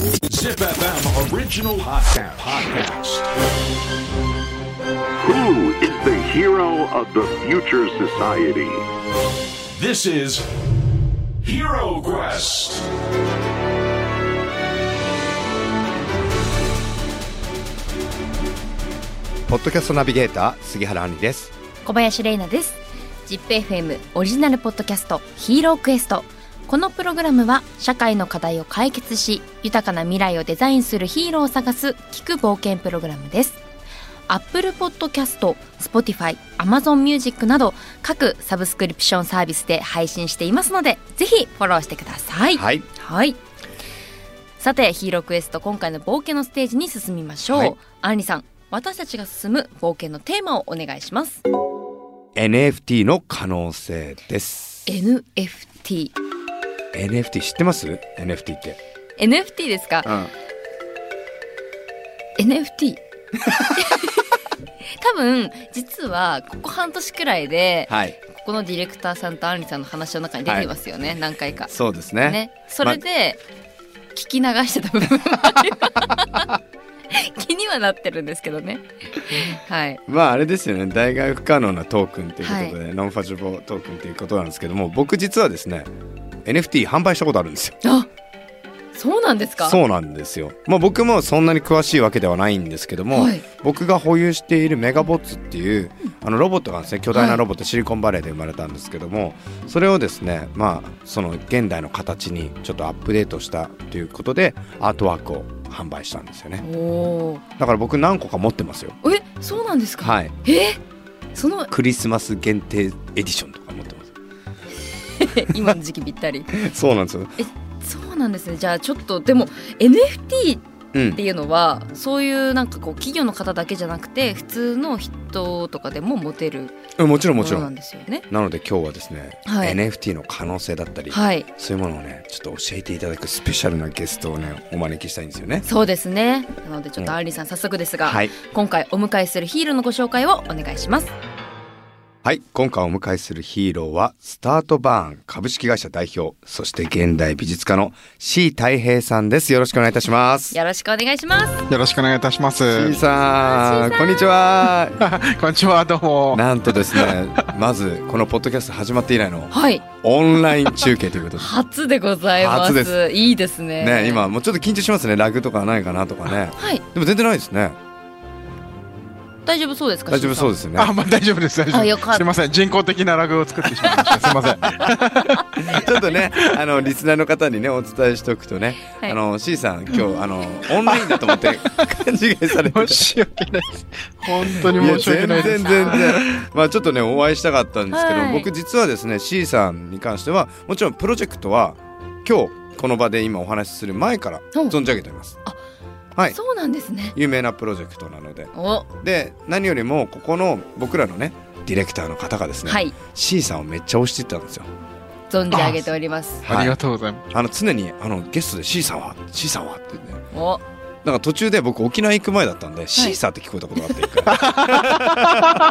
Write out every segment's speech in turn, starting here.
Zip FM original podcast. podcast. Who is the hero of the future society? This is Hero Quest. ポッドキャストナビゲーター杉原杏里です小林玲奈です ZIPFM オリジナルポッドキャストヒーロークエストこのプログラムは社会の課題を解決し豊かな未来をデザインするヒーローを探す聞く冒険プログラムです。アップルポッドキャスト、Spotify、Amazon Music など各サブスクリプションサービスで配信していますのでぜひフォローしてください。はい。はい。さてヒーロークエスト今回の冒険のステージに進みましょう、はい。アンリさん私たちが進む冒険のテーマをお願いします。NFT の可能性です。NFT NFT 知ってます？NFT って、NFT ですか、うん、NFT 多分実はここ半年くらいで、はい。ここのディレクターさんとアンリさんの話の中に出てますよね、何回か。そうですね。ね。それで聞き流してた部分もあり 気にはなってるんですけどね。はい。まああれですよね。代替不可能なトークンということで、ノンファジボトークンということなんですけども僕実はですね NFT 販売したことあるんですよ。あそうなんですか？そうなんですよ。まあ僕もそんなに詳しいわけではないんですけども、はい。僕が保有しているメガボッツっていうあのロボットがですね巨大なロボット、シリコンバレーで生まれたんですけどもそれをですねまあその現代の形にちょっとアップデートしたということでアートワークを販売したんですよね。だから僕何個か持ってますよ。えそうなんですか、はい。えそのクリスマス限定エディションとか持ってま 今の時期ぴったり。すそうなんですよ。そうなんですね。じゃあちょっとでも NFT うん。っていうのはそういうなんかこう企業の方だけじゃなくて普通の人とかでも持てるうんもちろんもちろものなんんですよね。なので今日はですね、はい。NFT の可能性だったり、はい。そういうものをねちょっと教えていただくスペシャルなゲストをねお招きしたいんですよね。そうですね。なのでちょっとアンリさん早速ですが、はい。今回お迎えするヒーローのご紹介をお願いしますはい今回お迎えするヒーローはスタートバーン株式会社代表そして現代美術家の C 太平さんです。よろしくお願いいたします。よろしくお願いします。よろしくお願いいたします。C さんこんにちはこんにちは、どうも。なんとですねまずこのポッドキャスト始まって以来のはい。オンライン中継ということで。初でございま初です。いいですね。ね今もうちょっと緊張しますね。ラグとかないかなとかね。はい。でも全然ないですね大丈夫そうですか大丈夫そうでですよねあ、まあ、大丈夫です。大丈夫あよかったすみません、人工的なラグを作ってしまいました。すみません。ちょっとね、あのリスナーの方にねお伝えしておくとね、はいあの C さん今日あのオンラインだと思って勘違いされて申し訳ないです。本当に申し訳ないです。全然全然 まあちょっとねお会いしたかったんですけど、はい僕実はですね C さんに関してはもちろんプロジェクトは今日この場で今お話しする前からうん存じ上げております。あはい。そうなんですね。有名なプロジェクトなので。お。で何よりもここの僕らのねディレクターの方がですね、はい。C さんをめっちゃ推してたんですよ。存じ上げております。ありがとうございます。あの常にあのゲストで C さんは C さんはってねお。なんか途中で僕沖縄行く前だったんで、シーサーって聞こえたことがあっ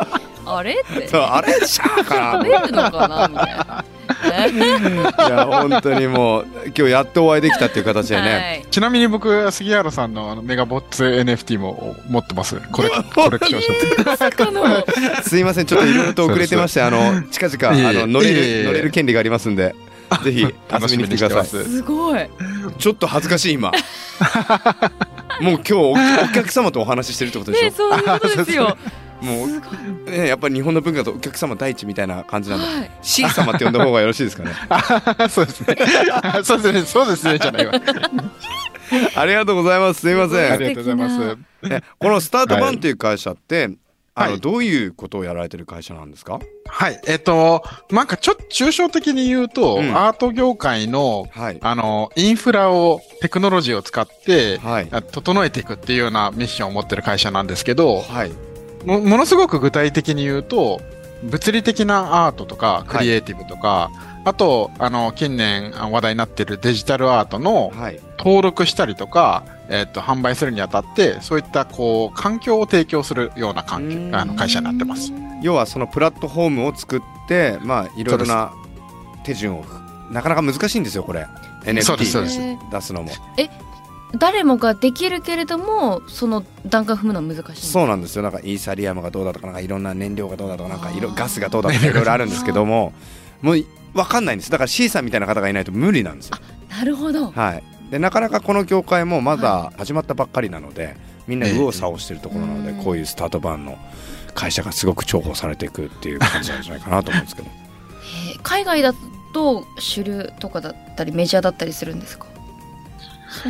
て あれって。そうあれ？シャーか食べるのかなみたいないや本当にもう今日やっとお会いできたっていう形でね、はい。ちなみに僕、杉原さんのあのメガボッツ NFT も持ってます。コレコレクションしてすいませんちょっといろいろと遅れてましてあの近々あの乗れる乗れる権利がありますんでぜひ遊びに来てください。す。ごい。ちょっと恥ずかしい今。もう今日おお客様とお話ししてるってことでしょ、ねそういうことですよもすごい、うねやっぱり日本の文化とお客様第一みたいな感じなんで、はい、C 様って呼んだ方がよろしいですかね？そうですね。そうですね。そうですね。じゃないわ。ありがとうございますすいませんありがとうございます。えこのスタートバンという会社って、あのはいどういうことをやられてる会社なんですか？はい。えっと、なんかちょっと抽象的に言うと、うんアート業界のはいあの、インフラを、テクノロジーを使って、はいあ整えていくっていうようなミッションを持ってる会社なんですけど、はいもものすごく具体的に言うと、物理的なアートとか、クリエイティブとか、あと、あの、近年あ話題になっているデジタルアートのはい。登録したりとか、えっと、販売するにあたって、そういった、こう、環境を提供するような環境あの会社になってます。要はそのプラットフォームを作ってまあいろいろな手順をなかなか難しいんですよこれ。そうですそう NFT です。え出すのも誰もができるけれどもその段階を踏むのは難しいそうなんですよ。なんかイーサリアムがどうだとかなんかいろんな燃料がどうだとかなんかいろあーガスがどうだとかいろいろあるんですけどももう分かんないんです。だから C さんみたいな方がいないと無理なんですよ。なるほど。はい。でなかなかこの業界もまだ始まったばっかりなのでみんな右往左往してるところなので、ええこういうスタートバンの会社がすごく重宝されていくっていう感じなんじゃないかなと思うんですけど。海外だと主流とかだったりメジャーだったりするんですか？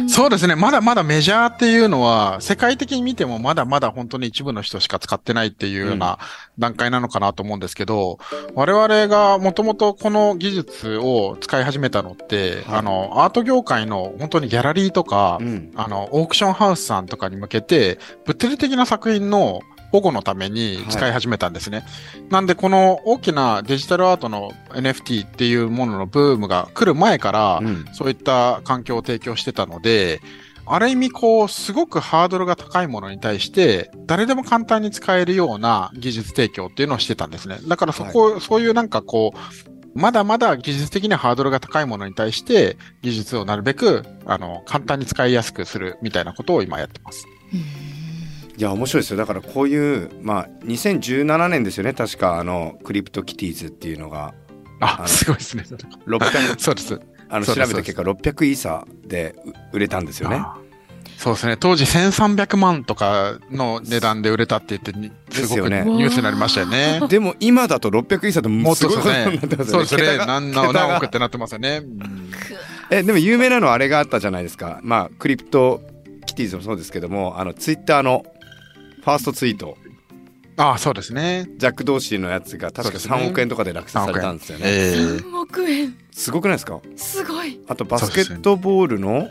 そうですね。まだまだメジャーっていうのは、世界的に見てもまだまだ本当に一部の人しか使ってないっていうような段階なのかなと思うんですけど、我々がもともとこの技術を使い始めたのって、はい。あの、アート業界の本当にギャラリーとか、うん。あの、オークションハウスさんとかに向けて、物理的な作品の保護のために使い始めたんですね。なんで、この大きなデジタルアートの NFT っていうもののブームが来る前から、うんそういった環境を提供してたので、ある意味、こう、すごくハードルが高いものに対して、誰でも簡単に使えるような技術提供っていうのをしてたんですね。だからそこ、そういうなんかこう、まだまだ技術的にはハードルが高いものに対して、技術をなるべく、あの、簡単に使いやすくするみたいなことを今やってます。いや面白いですよだからこういうまあ2017年ですよね確かあのクリプトキティーズっていうのがあすごいですね。600 そうです。あの調べた結果600イーサでう売れたんですよねあそうですね。当時1300万とかの値段で売れたって言ってに、すごくニュースになりましたよね。でも今だと600イーサってもっすごいことになってま。すよねそうですね。何何億ってなってますよね。うんえでも有名なのはあれがあったじゃないですかまあクリプトキティーズもそうですけどもあのツイッターのファーストツイート。ああ、そうですね。ジャック・ドーシーのやつが確かそうですね。3億円とかで落札されたんですよね。ええ3億円。すごくないですか？すごい。あとバスケットボールの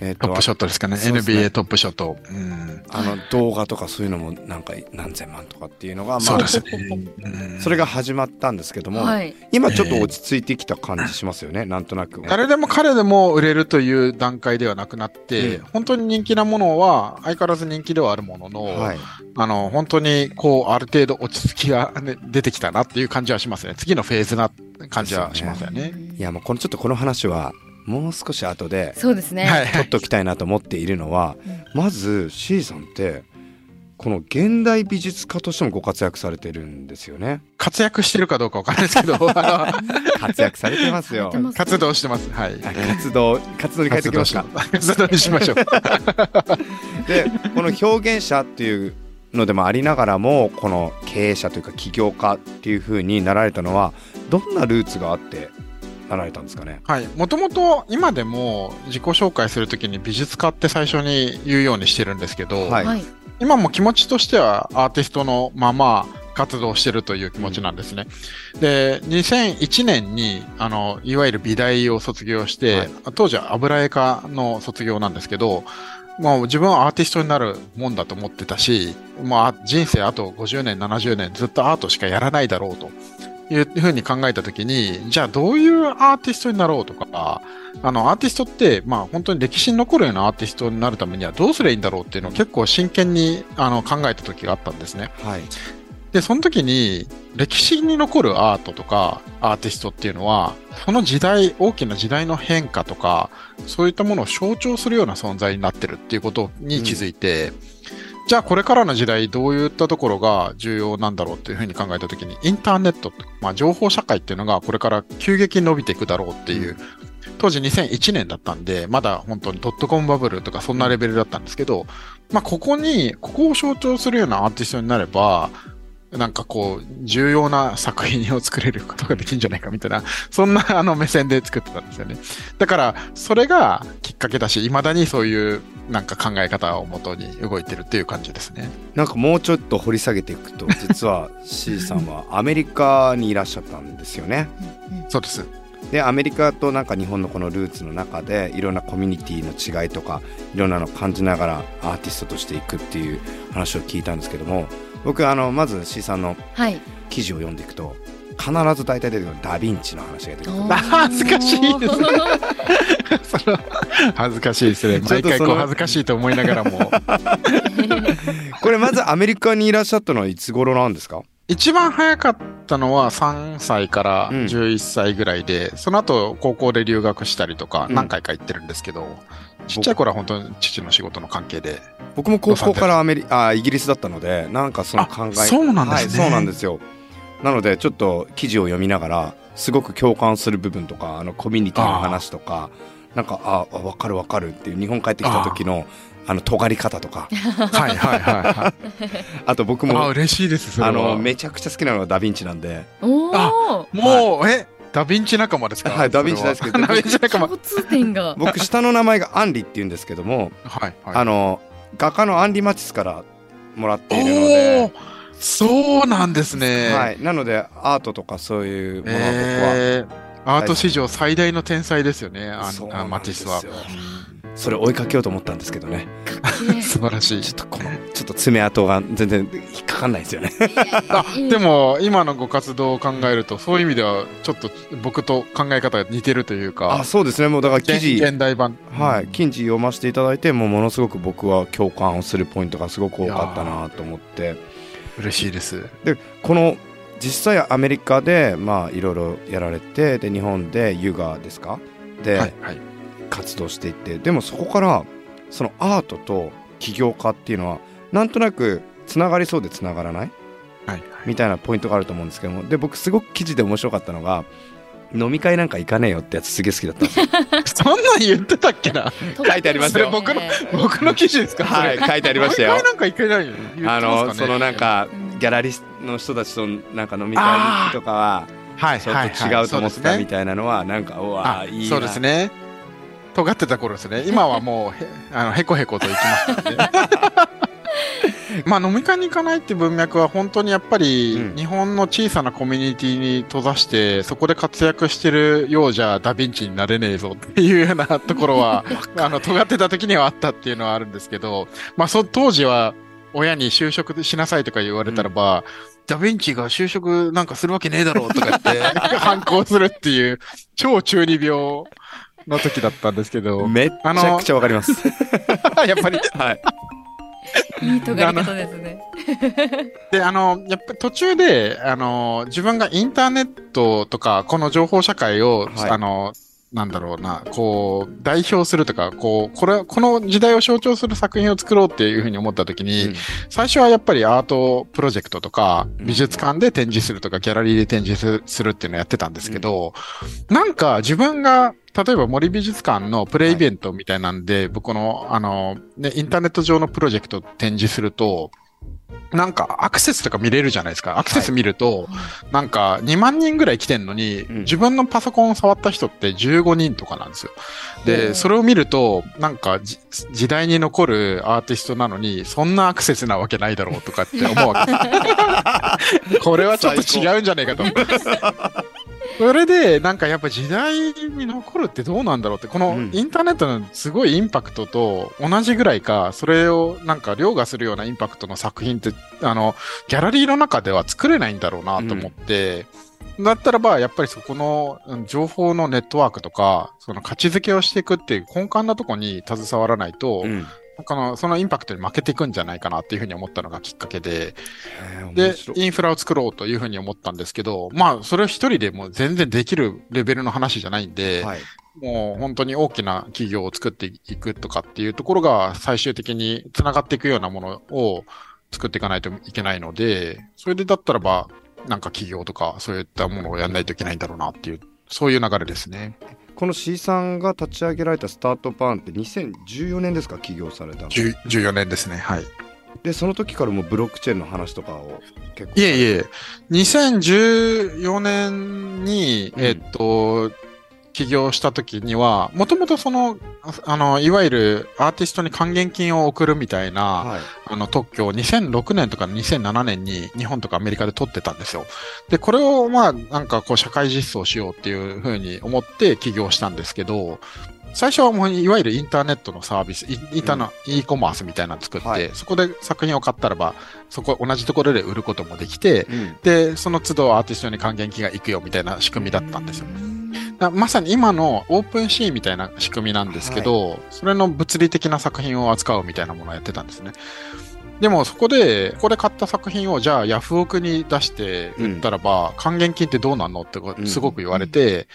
えっとトップショットですかね。すね NBA トップショット。うん。あの動画とかそういうのもなんか何千万とかっていうのがまあそうですね。うんそれが始まったんですけども、はい今ちょっと落ち着いてきた感じしますよね、なんとなく。誰でも彼でも売れるという段階ではなくなって、うん本当に人気なものは相変わらず人気ではあるものの、はい、あの、本当にこう、ある程度落ち着きが、ね、出てきたなっていう感じはしますね。次のフェーズな感じはしますよね。いやもうこのちょっとこの話はもう少し後でそうですね、はい。取っときたいなと思っているのは、まず C さんってこの現代美術家としてもご活躍されてるんですよね。活躍してるかどうかわかんないですけど、あ活躍されてますよ活動してます。はい。あ活動活動に変えてきました。活動にしましょう。でこの表現者っていうのでもありながらもこの経営者というか起業家っていう風になられたのはどんなルーツがあってなられたんですかね。はい。もともと今でも自己紹介するときに美術家って最初に言うようにしてるんですけど、はいはい今も気持ちとしてはアーティストのまま活動してるという気持ちなんですね。で、2001年に、あの、いわゆる美大を卒業して、はい当時は油絵科の卒業なんですけど、もう自分はアーティストになるもんだと思ってたし、まあ人生あと50年、70年ずっとアートしかやらないだろうというふうに考えたときに、じゃあどういうアーティストになろうとか、あの、アーティストって、まあ本当に歴史に残るようなアーティストになるためにはどうすればいいんだろうっていうのを結構真剣にあの考えた時があったんですね。はいで、その時に歴史に残るアートとかアーティストっていうのは、その時代、大きな時代の変化とか、そういったものを象徴するような存在になってるっていうことに気づいて、じゃあこれからの時代どういったところが重要なんだろうっていうふうに考えた時に、インターネット、まあ情報社会っていうのがこれから急激に伸びていくだろうっていう、当時2001年だったんで、まだ本当にドットコムバブルとかそんなレベルだったんですけど、まあここに、ここを象徴するようなアーティストになれば、なんかこう、重要な作品を作れることができるんじゃないかみたいな、そんなあの目線で作ってたんですよね。だから、それがきっかけだし、未だにそういうなんか考え方をもとに動いてるっていう感じですね。なんかもうちょっと掘り下げていくと 実は C さんはアメリカにいらっしゃったんですよね。そうです。でアメリカとなんか日本のこのルーツの中でいろんなコミュニティの違いとかいろんなのを感じながらアーティストとしていくっていう話を聞いたんですけども僕あのまず C さんのはい記事を読んでいくと必ず大体出てくるダ・ヴィンチの話が出てくる。恥ずかしい。ですねその恥ずかしいですね。毎回こう恥ずかしいと思いながらも。これまずアメリカにいらっしゃったのはいつ頃なんですか？一番早かったのは3歳からうん。11歳ぐらいで、その後高校で留学したりとかうん。何回か行ってるんですけど、ちっちゃい頃は本当に父の仕事の関係で。僕も高校からアメリあイギリスだったのでなんかその考えあそうなんですね。はい、そうなんですよなのでちょっと記事を読みながらすごく共感する部分とかあのコミュニティの話とかなんかああ分かる分かるっていう日本帰ってきた時のあの尖り方とか。はいはいはいはい。あと僕あ、も嬉しいです、あは。のめちゃくちゃ好きなのがダ・ヴィンチなんで。おおもう、え、ダヴィンチ仲間ですか？はいダヴィンチ大好きダヴィンチ仲間。共通点が。僕下の名前がアンリっていうんですけどもはい、はい。あの画家のアンリ・マティスからもらっているのおでー、そうなんですね。はい、なのでアートとかそういうものは僕は、えー、アート史上最大の天才ですよね、あそうあなんですよ。マティスは。それ追いかけようと思ったんですけどね。素晴らしい。ちょ。っとこのちょっと爪痕が全然引っかかんないですよね。あでも、今のご活動を考えると、そういう意味では、ちょっと僕と考え方が似てるというあか、そうですね。もうだから記現事。現代版。はい。記事読ませていただいてもうものすごく僕は共感をするポイントがすごく多かったなと思って嬉しいです。でこの実際アメリカでまあいろいろやられてで日本でユガですか？で、はい、はい。活動していってでもそこからそのアートと起業家っていうのはなんとなくつながりそうでつながらない？はい、はい。みたいなポイントがあると思うんですけどもで僕すごく記事で面白かったのが飲み会なんか行かねえよってやつすげえ好きだったんですよ。そんなん言ってたっけな？書いてありますよ。それ僕の僕の記事ですか？はい書いてありましたよ毎回なんかいけないよ。言あのそのなん、かうん。ギャラリストの人たちとなんか飲み会とかははい、ちょっと違うと思ってたみたいなのはなんかうわあいいな。そうですね。尖ってた頃ですね。今はもうへ、あの、へこへこといきますね。まあ飲み会に行かないって文脈は本当にやっぱりうん。日本の小さなコミュニティに閉ざしてそこで活躍してるようじゃダヴィンチになれねえぞっていうようなところは あの尖ってた時にはあったっていうのはあるんですけどまあそ当時は親に就職しなさいとか言われたらば、ダヴィンチが就職なんかするわけねえだろうとか言って 反抗するっていう超中二病の時だったんですけどめっちゃくちゃわかります。やっぱりはいいい尖り方ですね。で、あの、やっぱり途中で、あの、自分がインターネットとか、この情報社会を、はいあの、なんだろうな、こう、代表するとか、こう、これ、この時代を象徴する作品を作ろうっていうふうに思った時に、うん。最初はやっぱりアートプロジェクトとか、うん。美術館で展示するとか、ギャラリーで展示するっていうのをやってたんですけど、なんか自分が、例えば森美術館のプレイベントみたいなんで、僕の、あの、ね、インターネット上のプロジェクト展示すると、なんかアクセスとか見れるじゃないですか。アクセス見ると、なんか2万人ぐらい来てんのに、うん自分のパソコンを触った人って15人とかなんですよ。で、それを見ると、なんかじ時代に残るアーティストなのに、そんなアクセスなわけないだろうとかって思うわけ。これはちょっと違うんじゃないかと。それで、なんかやっぱ時代に残るってどうなんだろうって、このうん。インターネットのすごいインパクトと同じぐらいか、それをなんか凌駕するようなインパクトの作品って、あの、ギャラリーの中では作れないんだろうなと思って、だったらば、やっぱりそこのうん情報のネットワークとか、その価値づけをしていくっていう根幹なところに携わらないと、うんこのそのインパクトに負けていくんじゃないかなっていうふうに思ったのがきっかけで、でインフラを作ろうというふうに思ったんですけど、まあ、それを一人でもう全然できるレベルの話じゃないんで、はいもう本当に大きな企業を作っていくとかっていうところが最終的に繋がっていくようなものを作っていかないといけないので、それでだったらば、なんか企業とかそういったものをやらないといけないんだろうなっていう、そういう流れですね。この C さんが立ち上げられたスタートパンって2014年ですか？起業されたの。10 14年ですね。はい。でその時からもうブロックチェーンの話とかを結構いえいえ、2014年に、うん。えっと、起業した時には、もともとその、ああの、いわゆるアーティストに還元金を送るみたいな、はいあの特許を2006年とか2007年に日本とかアメリカで取ってたんですよ。で、これをまあなんかこう社会実装しようっていうふうに思って起業したんですけど、最初はもういわゆるインターネットのサービス、イインターナ、e コマースみたいなの作って、はいそこで作品を買ったらば、そこ同じところで売ることもできて、うんで、その都度アーティストに還元金が行くよみたいな仕組みだったんですよ。だまさに今のオープンシーみたいな仕組みなんですけど、それの物理的な作品を扱うみたいなものをやってたんですね。でもそこで、ここで買った作品をじゃあヤフオクに出して売ったらば、還元金ってどうなんのってすごく言われて、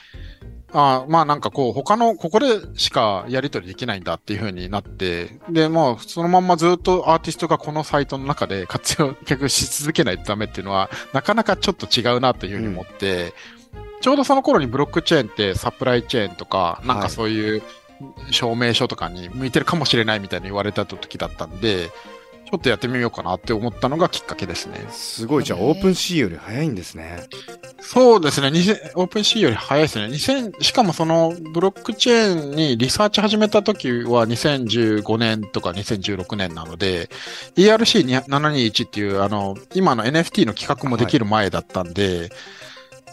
あまあなんかこう、他の、ここでしかやり取りできないんだっていう風になって、で、もうそのまんまずっとアーティストがこのサイトの中で活用、結局し続けないとダメっていうのは、なかなかちょっと違うなという風に思って、ちょうどその頃にブロックチェーンってサプライチェーンとか、なんかそういう証明書とかに向いてるかもしれないみたいに言われた時だったんで、ちょっとやってみようかなって思ったのがきっかけですね。すごいじゃあ OpenSea より早いんですねそうですね。2000 OpenSea より早いですね。2000、しかもそのブロックチェーンにリサーチ始めた時は2015年とか2016年なので、ERC721 っていうあの、今の NFT の規格もできる前だったんで、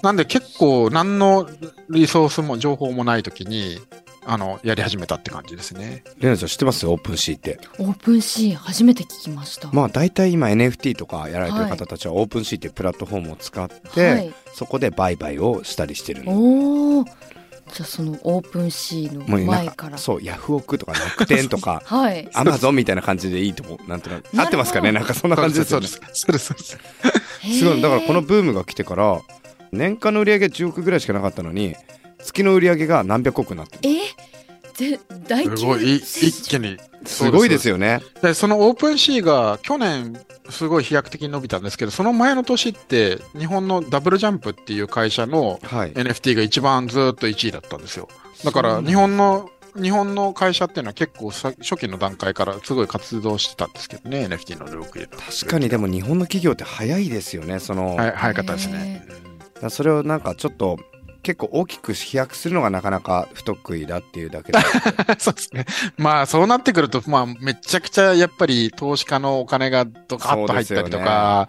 なんで結構何のリソースも情報もない時に、あの、やり始めたって感じですね。レナちゃん知ってます？ OpenSea って OpenSea 初めて聞きました。まあ大体今 NFT とかやられてる方たちは OpenSea っていうプラットフォームを使って、はいそこで売買をしたりしてるのおお。じゃあその OpenSea の前から。そうヤフオクとか楽天とか はい。アマゾンみたいな感じでいいと思うなんとなく合ってますかね？なんかそんな感じですよねそうです。そうです。そうです。すごいだからこのブームが来てから年間の売り上げ10億ぐらいしかなかったのに月の売り上げが何百億になってる。え？ぜ大規模すごい、い一気に。すごいですよね。で、そのオープンシーが去年すごい飛躍的に伸びたんですけど、その前の年って日本のダブルジャンプっていう会社のはい。NFT が一番ずっと1位だったんですよ。だから日本の、日本の会社っていうのは結構さ初期の段階からすごい活動してたんですけどね、NFT の領域で。確かにでも日本の企業って早いですよねその、はい、早かったですね。だからそれをなんかちょっと結構大きく飛躍するのがなかなか不得意だっていうだけで そうですね。まあそうなってくると、まあめちゃくちゃやっぱり投資家のお金がドカッと入ったりとか、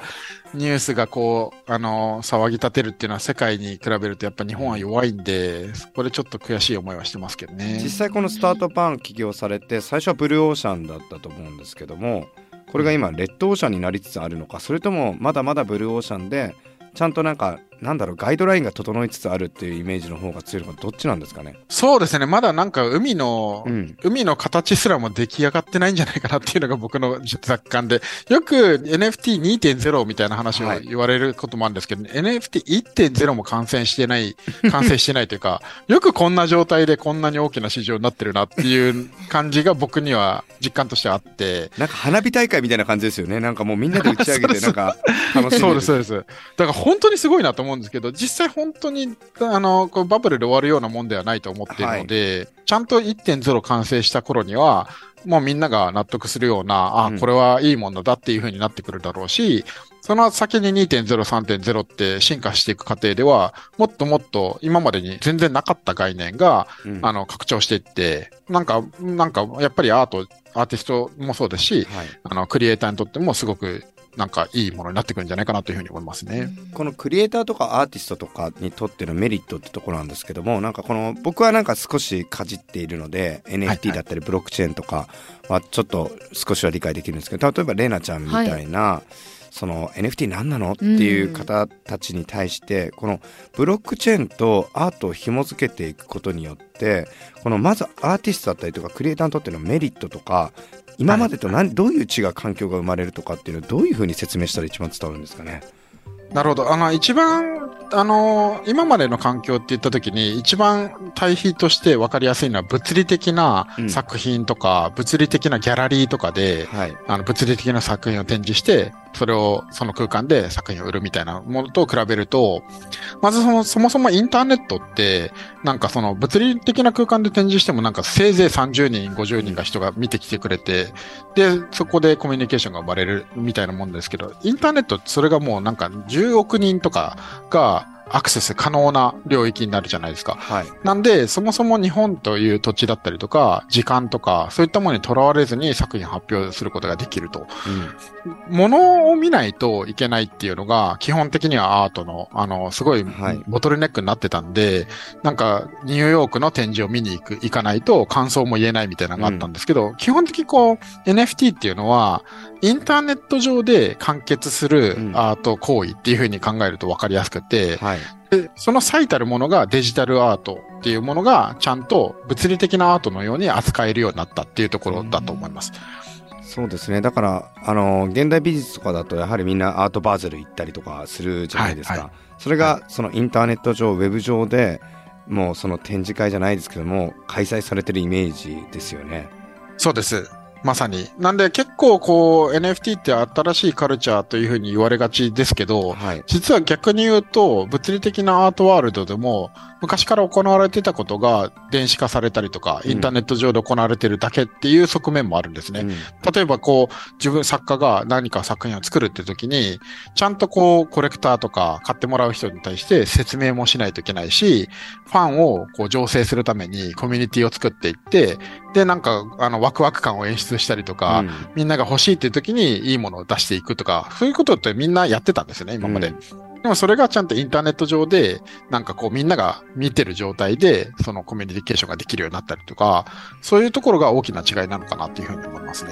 ニュースがこう、あの、騒ぎ立てるっていうのは世界に比べるとやっぱ日本は弱いんで、そこでちょっと悔しい思いはしてますけどね。実際このスタートパン起業されて最初はブルーオーシャンだったと思うんですけどもこれが今レッドオーシャンになりつつあるのかそれともまだまだブルーオーシャンでちゃんとなんかなんだろうガイドラインが整いつつあるっていうイメージの方が強いのかどっちなんですかね？そうですね。まだなんか海の、うん。海の形すらも出来上がってないんじゃないかなっていうのが僕の雑感で、よく NFT2.0 みたいな話をはい。言われることもあるんですけど、NFT1.0 も完成してない、完成してないというか、よくこんな状態でこんなに大きな市場になってるなっていう感じが僕には実感としてあって、なんか花火大会みたいな感じですよね。なんかもうみんなで打ち上げて なんか楽しんでるそうです、そうです。だから本当にすごいなと思うんですけど、実際本当に、あの、こうバブルで終わるようなもんではないと思っているので、ちゃんと1.0完成した頃には、もうみんなが納得するような、あ、うん。これはいいものだっていう風になってくるだろうし、その先に2.0、3.0って進化していく過程では、もっともっと今までに全然なかった概念が、うん。あの、拡張していって、なんか、なんか、やっぱりアート、アーティストもそうですし、はい。あの、クリエイターにとってもすごく、なんかいいものになってくるんじゃないかなというふうに思いますね。このクリエイターとかアーティストとかにとってのメリットってところなんですけどもなんかこの僕はなんか少しかじっているのではい NFT だったりブロックチェーンとかはちょっと少しは理解できるんですけど例えばレイナちゃんみたいな、その NFT 何なのっていう方たちに対してこのブロックチェーンとアートを紐付けていくことによってこのまずアーティストだったりとかクリエイターにとってのメリットとか今までと何どういう違う環境が生まれるとかっていうのをどういうふうに説明したら一番伝わるんですかね？なるほど。あの、一番、あの、今までの環境って言った時に、一番対比として分かりやすいのは物理的なうん。作品とか、物理的なギャラリーとかで、はい。あの、物理的な作品を展示して、それを、その空間で作品を売るみたいなものと比べると、まずその、そもそもインターネットって、なんかその物理的な空間で展示してもなんかせいぜい30人、50人が人が見てきてくれて、で、そこでコミュニケーションが生まれるみたいなもんですけど、インターネットそれがもうなんか10億人とかがアクセス可能な領域になるじゃないですか。はい。なんで、そもそも日本という土地だったりとか、時間とか、そういったものにとらわれずに作品発表することができると。ものを見ないといけないっていうのが、基本的にはアートの、あの、すごいはい。ボトルネックになってたんで、なんか、ニューヨークの展示を見に行く、行かないと感想も言えないみたいなのがあったんですけど、基本的にこう、NFT っていうのは、インターネット上で完結するうん。アート行為っていうふうに考えると分かりやすくて、はいで、その最たるものがデジタルアートっていうものがちゃんと物理的なアートのように扱えるようになったっていうところだと思います。そうですねだからあの現代美術とかだとやはりみんなアートバーゼル行ったりとかするじゃないですか、はいはそれがそのインターネット上ウェブ上でもうその展示会じゃないですけども開催されてるイメージですよね。そうです。まさに。なんで結構こう NFT って新しいカルチャーというふうに言われがちですけど、はい。実は逆に言うと、物理的なアートワールドでも、昔から行われてたことが電子化されたりとか、うんインターネット上で行われてるだけっていう側面もあるんですね。うん例えばこう、自分作家が何か作品を作るって時に、ちゃんとこう、コレクターとか買ってもらう人に対して説明もしないといけないし、ファンをこう、醸成するためにコミュニティを作っていって、で、なんか、あの、ワクワク感を演出したりとか、うん。みんなが欲しいっていう時にいいものを出していくとか、そういうことってみんなやってたんですよね、今まで。うんでもそれがちゃんとインターネット上で、なんかこうみんなが見てる状態で、そのコミュニケーションができるようになったりとか、そういうところが大きな違いなのかなっていうふうに思いますね。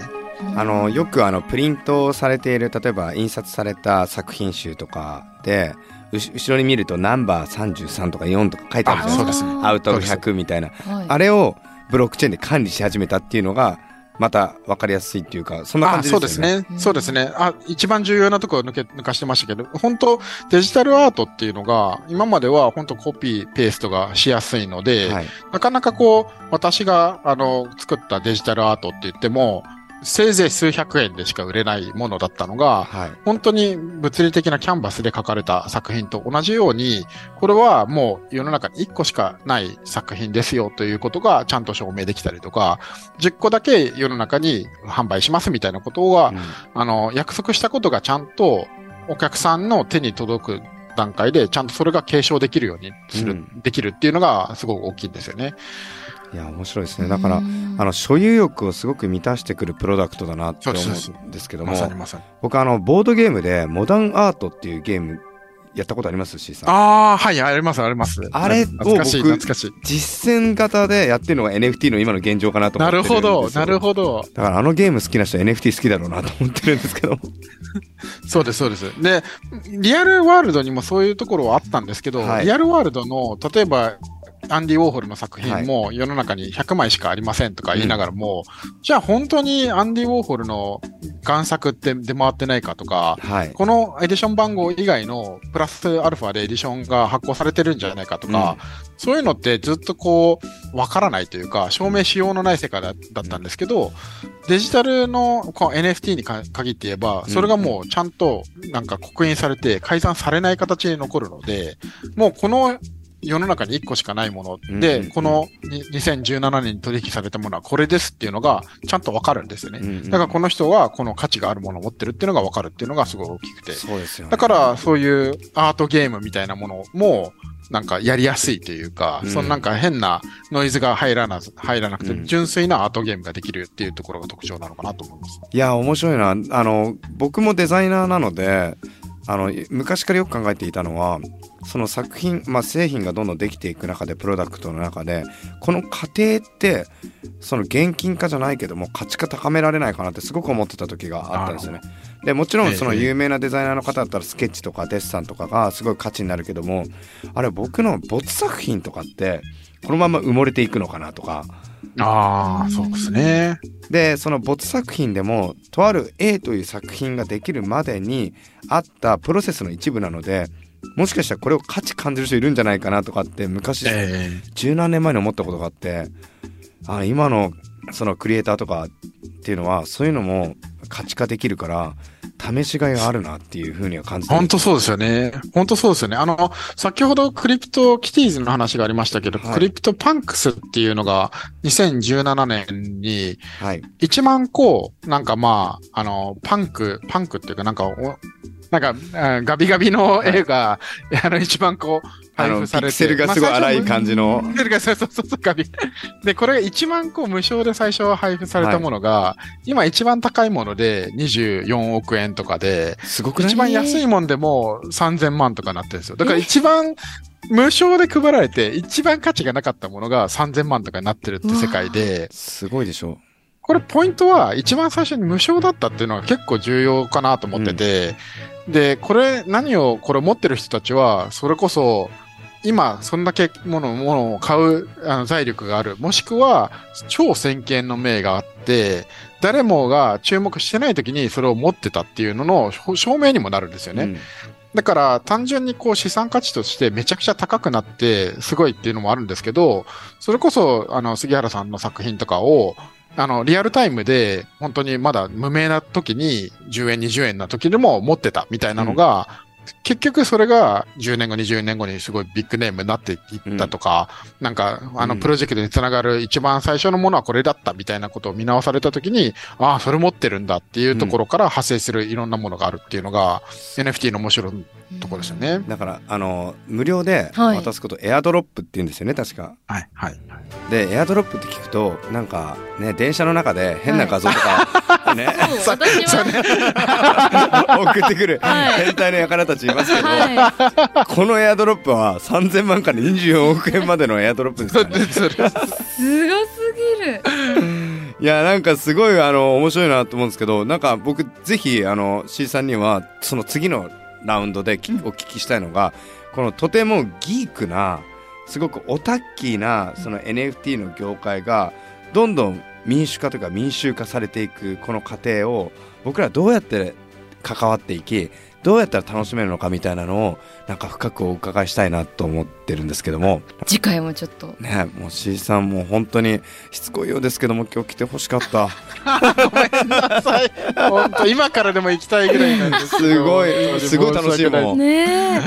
あのよくあのプリントされている例えば印刷された作品集とかでうし後ろに見るとナンバー33とか4とか書いてあるじゃないですか。そうですね。アウトオブそうで100みたいな。はい。あれをブロックチェーンで管理し始めたっていうのがまた分かりやすいっていうかそんな感あじそうですね。ね。そうですね。あ、一番重要なところを抜け、抜かしてましたけど、本当デジタルアートっていうのが、今までは本当コピー、ペーストがしやすいので、はいなかなかこう、私が、あの、作ったデジタルアートって言っても、せいぜい数百円でしか売れないものだったのが、はい本当に物理的なキャンバスで描かれた作品と同じように、これはもう世の中に1個しかない作品ですよということがちゃんと証明できたりとか、10個だけ世の中に販売しますみたいなことは、うんあの、約束したことがちゃんとお客さんの手に届く段階で、ちゃんとそれが継承できるようにする、うんできるっていうのがすごく大きいんですよね。いや面白いですねだからうんあの所有欲をすごく満たしてくるプロダクトだなって思そうんですけども。僕あのボードゲームでモダンアートっていうゲームやったことあります？C さんああ、はい、あります、あります。あれを懐かしい、僕懐かしい。実践型でやってるのが NFT の今の現状かなと思なってるんですよるほど、なるほど。だからあのゲーム好きな人は NFT 好きだろうなと思ってるんですけど そうです、そうです。で、リアルワールドにもそういうところはあったんですけど、はいリアルワールドの、例えば、アンディ・ウォーホルの作品も世の中に100枚しかありませんとか言いながらも、じゃあ本当にアンディ・ウォーホルの贋作って出回ってないかとか、はい。このエディション番号以外のプラスアルファでエディションが発行されてるんじゃないかとか、そういうのってずっとこう、わからないというか、証明しようのない世界だだったんですけど、デジタルのこう NFT にか限って言えば、それがもうちゃんとなんか刻印されて改ざんされない形に残るので、もうこの世の中に1個しかないもの。で、うん。うん。このに2017年に取引されたものはこれですっていうのがちゃんとわかるんですよね。うんうん。だからこの人はこの価値があるものを持ってるっていうのがわかるっていうのがすごい大きくて。そうですよね。だから、そういうアートゲームみたいなものも、なんかやりやすいというか、うん。そのなんか変なノイズが入らなず、入らなくて、うん。純粋なアートゲームができるっていうところが特徴なのかなと思います。いや面白いな。あの僕もデザイナーなのであの昔からよく考えていたのはその作品、まあ、製品がどんどんできていく中でプロダクトの中でこの過程ってその現金化じゃないけども価値化高められないかなってすごく思ってた時があったんですよね。でもちろんそのええ有名なデザイナーの方だったらスケッチとかデッサンとかがすごい価値になるけどもあれ僕の没作品とかってこのまま埋もれていくのかなとかああ、そうですね。でその没作品でもとある A という作品ができるまでにあったプロセスの一部なのでもしかしたらこれを価値感じる人いるんじゃないかなとかって昔え十何年前に思ったことがあってあ今のそのクリエイターとかっていうのはそういうのも価値化できるから試しがいがあるなっていうふうには感じてる本当そうですよね。本当そうですよね。あの、先ほど CryptoKitties の話がありましたけど、はい CryptoPunks っていうのが2017年にはい1万個、なんかまあ、あの、パンク、パンクっていうかなんかお、なんか、あガビガビの絵が、あの、1万個あの配布されて。ピクセルがすごい荒い感じのピクセルがそうそうそう。で、これが1万個無償で最初は配布されたものが、今一番高いもので24億円とかで、すごく一番安いもんでも3000万とかなってるんですよ。だから一番無償で配られて、一番価値がなかったものが3000万とかになってるって世界で、すごいでしょこれポイントは一番最初に無償だったっていうのが結構重要かなと思ってて、で、これ何をこれ持ってる人たちは、それこそ今そんだけものものを買うあの財力がある、もしくは超先見の明があって、誰もが注目してない時にそれを持ってたっていうのの証証明にもなるんですよね。うんだから単純にこう資産価値としてめちゃくちゃ高くなってすごいっていうのもあるんですけど、それこそあの杉原さんの作品とかをあのリアルタイムで本当にまだ無名な時に10円20円な時でも持ってたみたいなのが、結局それが10年後、20年後にすごいビッグネームになっていったとか、なんかあのうん。プロジェクトにつながる一番最初のものはこれだったみたいなことを見直されたときに、ああ、それ持ってるんだっていうところから派生するいろんなものがあるっていうのが NFT の面白いところですよね。だからあの無料ではい。渡すこと、エアドロップって言うんですよね確か。はい、はい。でエアドロップって聞くとなんかね電車の中で変な画像とか、ねそう私は。送ってくるはい。変態の輩たちいますけど、はこのエアドロップは3000万から24億円までのエアドロップですから、ね、すごすぎる。いやなんかすごいあの面白いなと思うんですけどなんか僕ぜひあの C さんにはその次のラウンドできお聞きしたいのがこのとてもギークなすごくオタッキーなその NFT の業界がどんどん民主化というか民衆化されていくこの過程を僕らどうやって関わっていきどうやったら楽しめるのかみたいなのをなんか深くお伺いしたいなと思ってるんですけども。次回もちょっと。ねもう C さんも本当にしつこいようですけども今日来てほしかった。ごめんなさい。本当今からでも行きたいぐらいなんですけど。すごいす。ごい楽しいもん。ね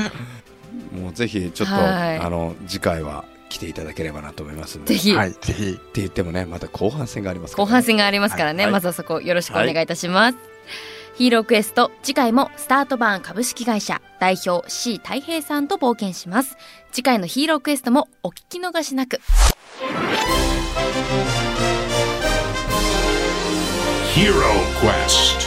え。もうぜひちょっと、はい。あの次回は来ていただければなと思いますので。ぜひ。はい、ぜひ。って言ってもねまた後半戦がありますから後半戦がありますからね、はい。まずはそこよろしくお願いいたします、ヒーロークエスト次回もスタートバーン株式会社代表 C 太平さんと冒険します。次回のヒーロークエストもお聞き逃しなく。ヒーロークエスト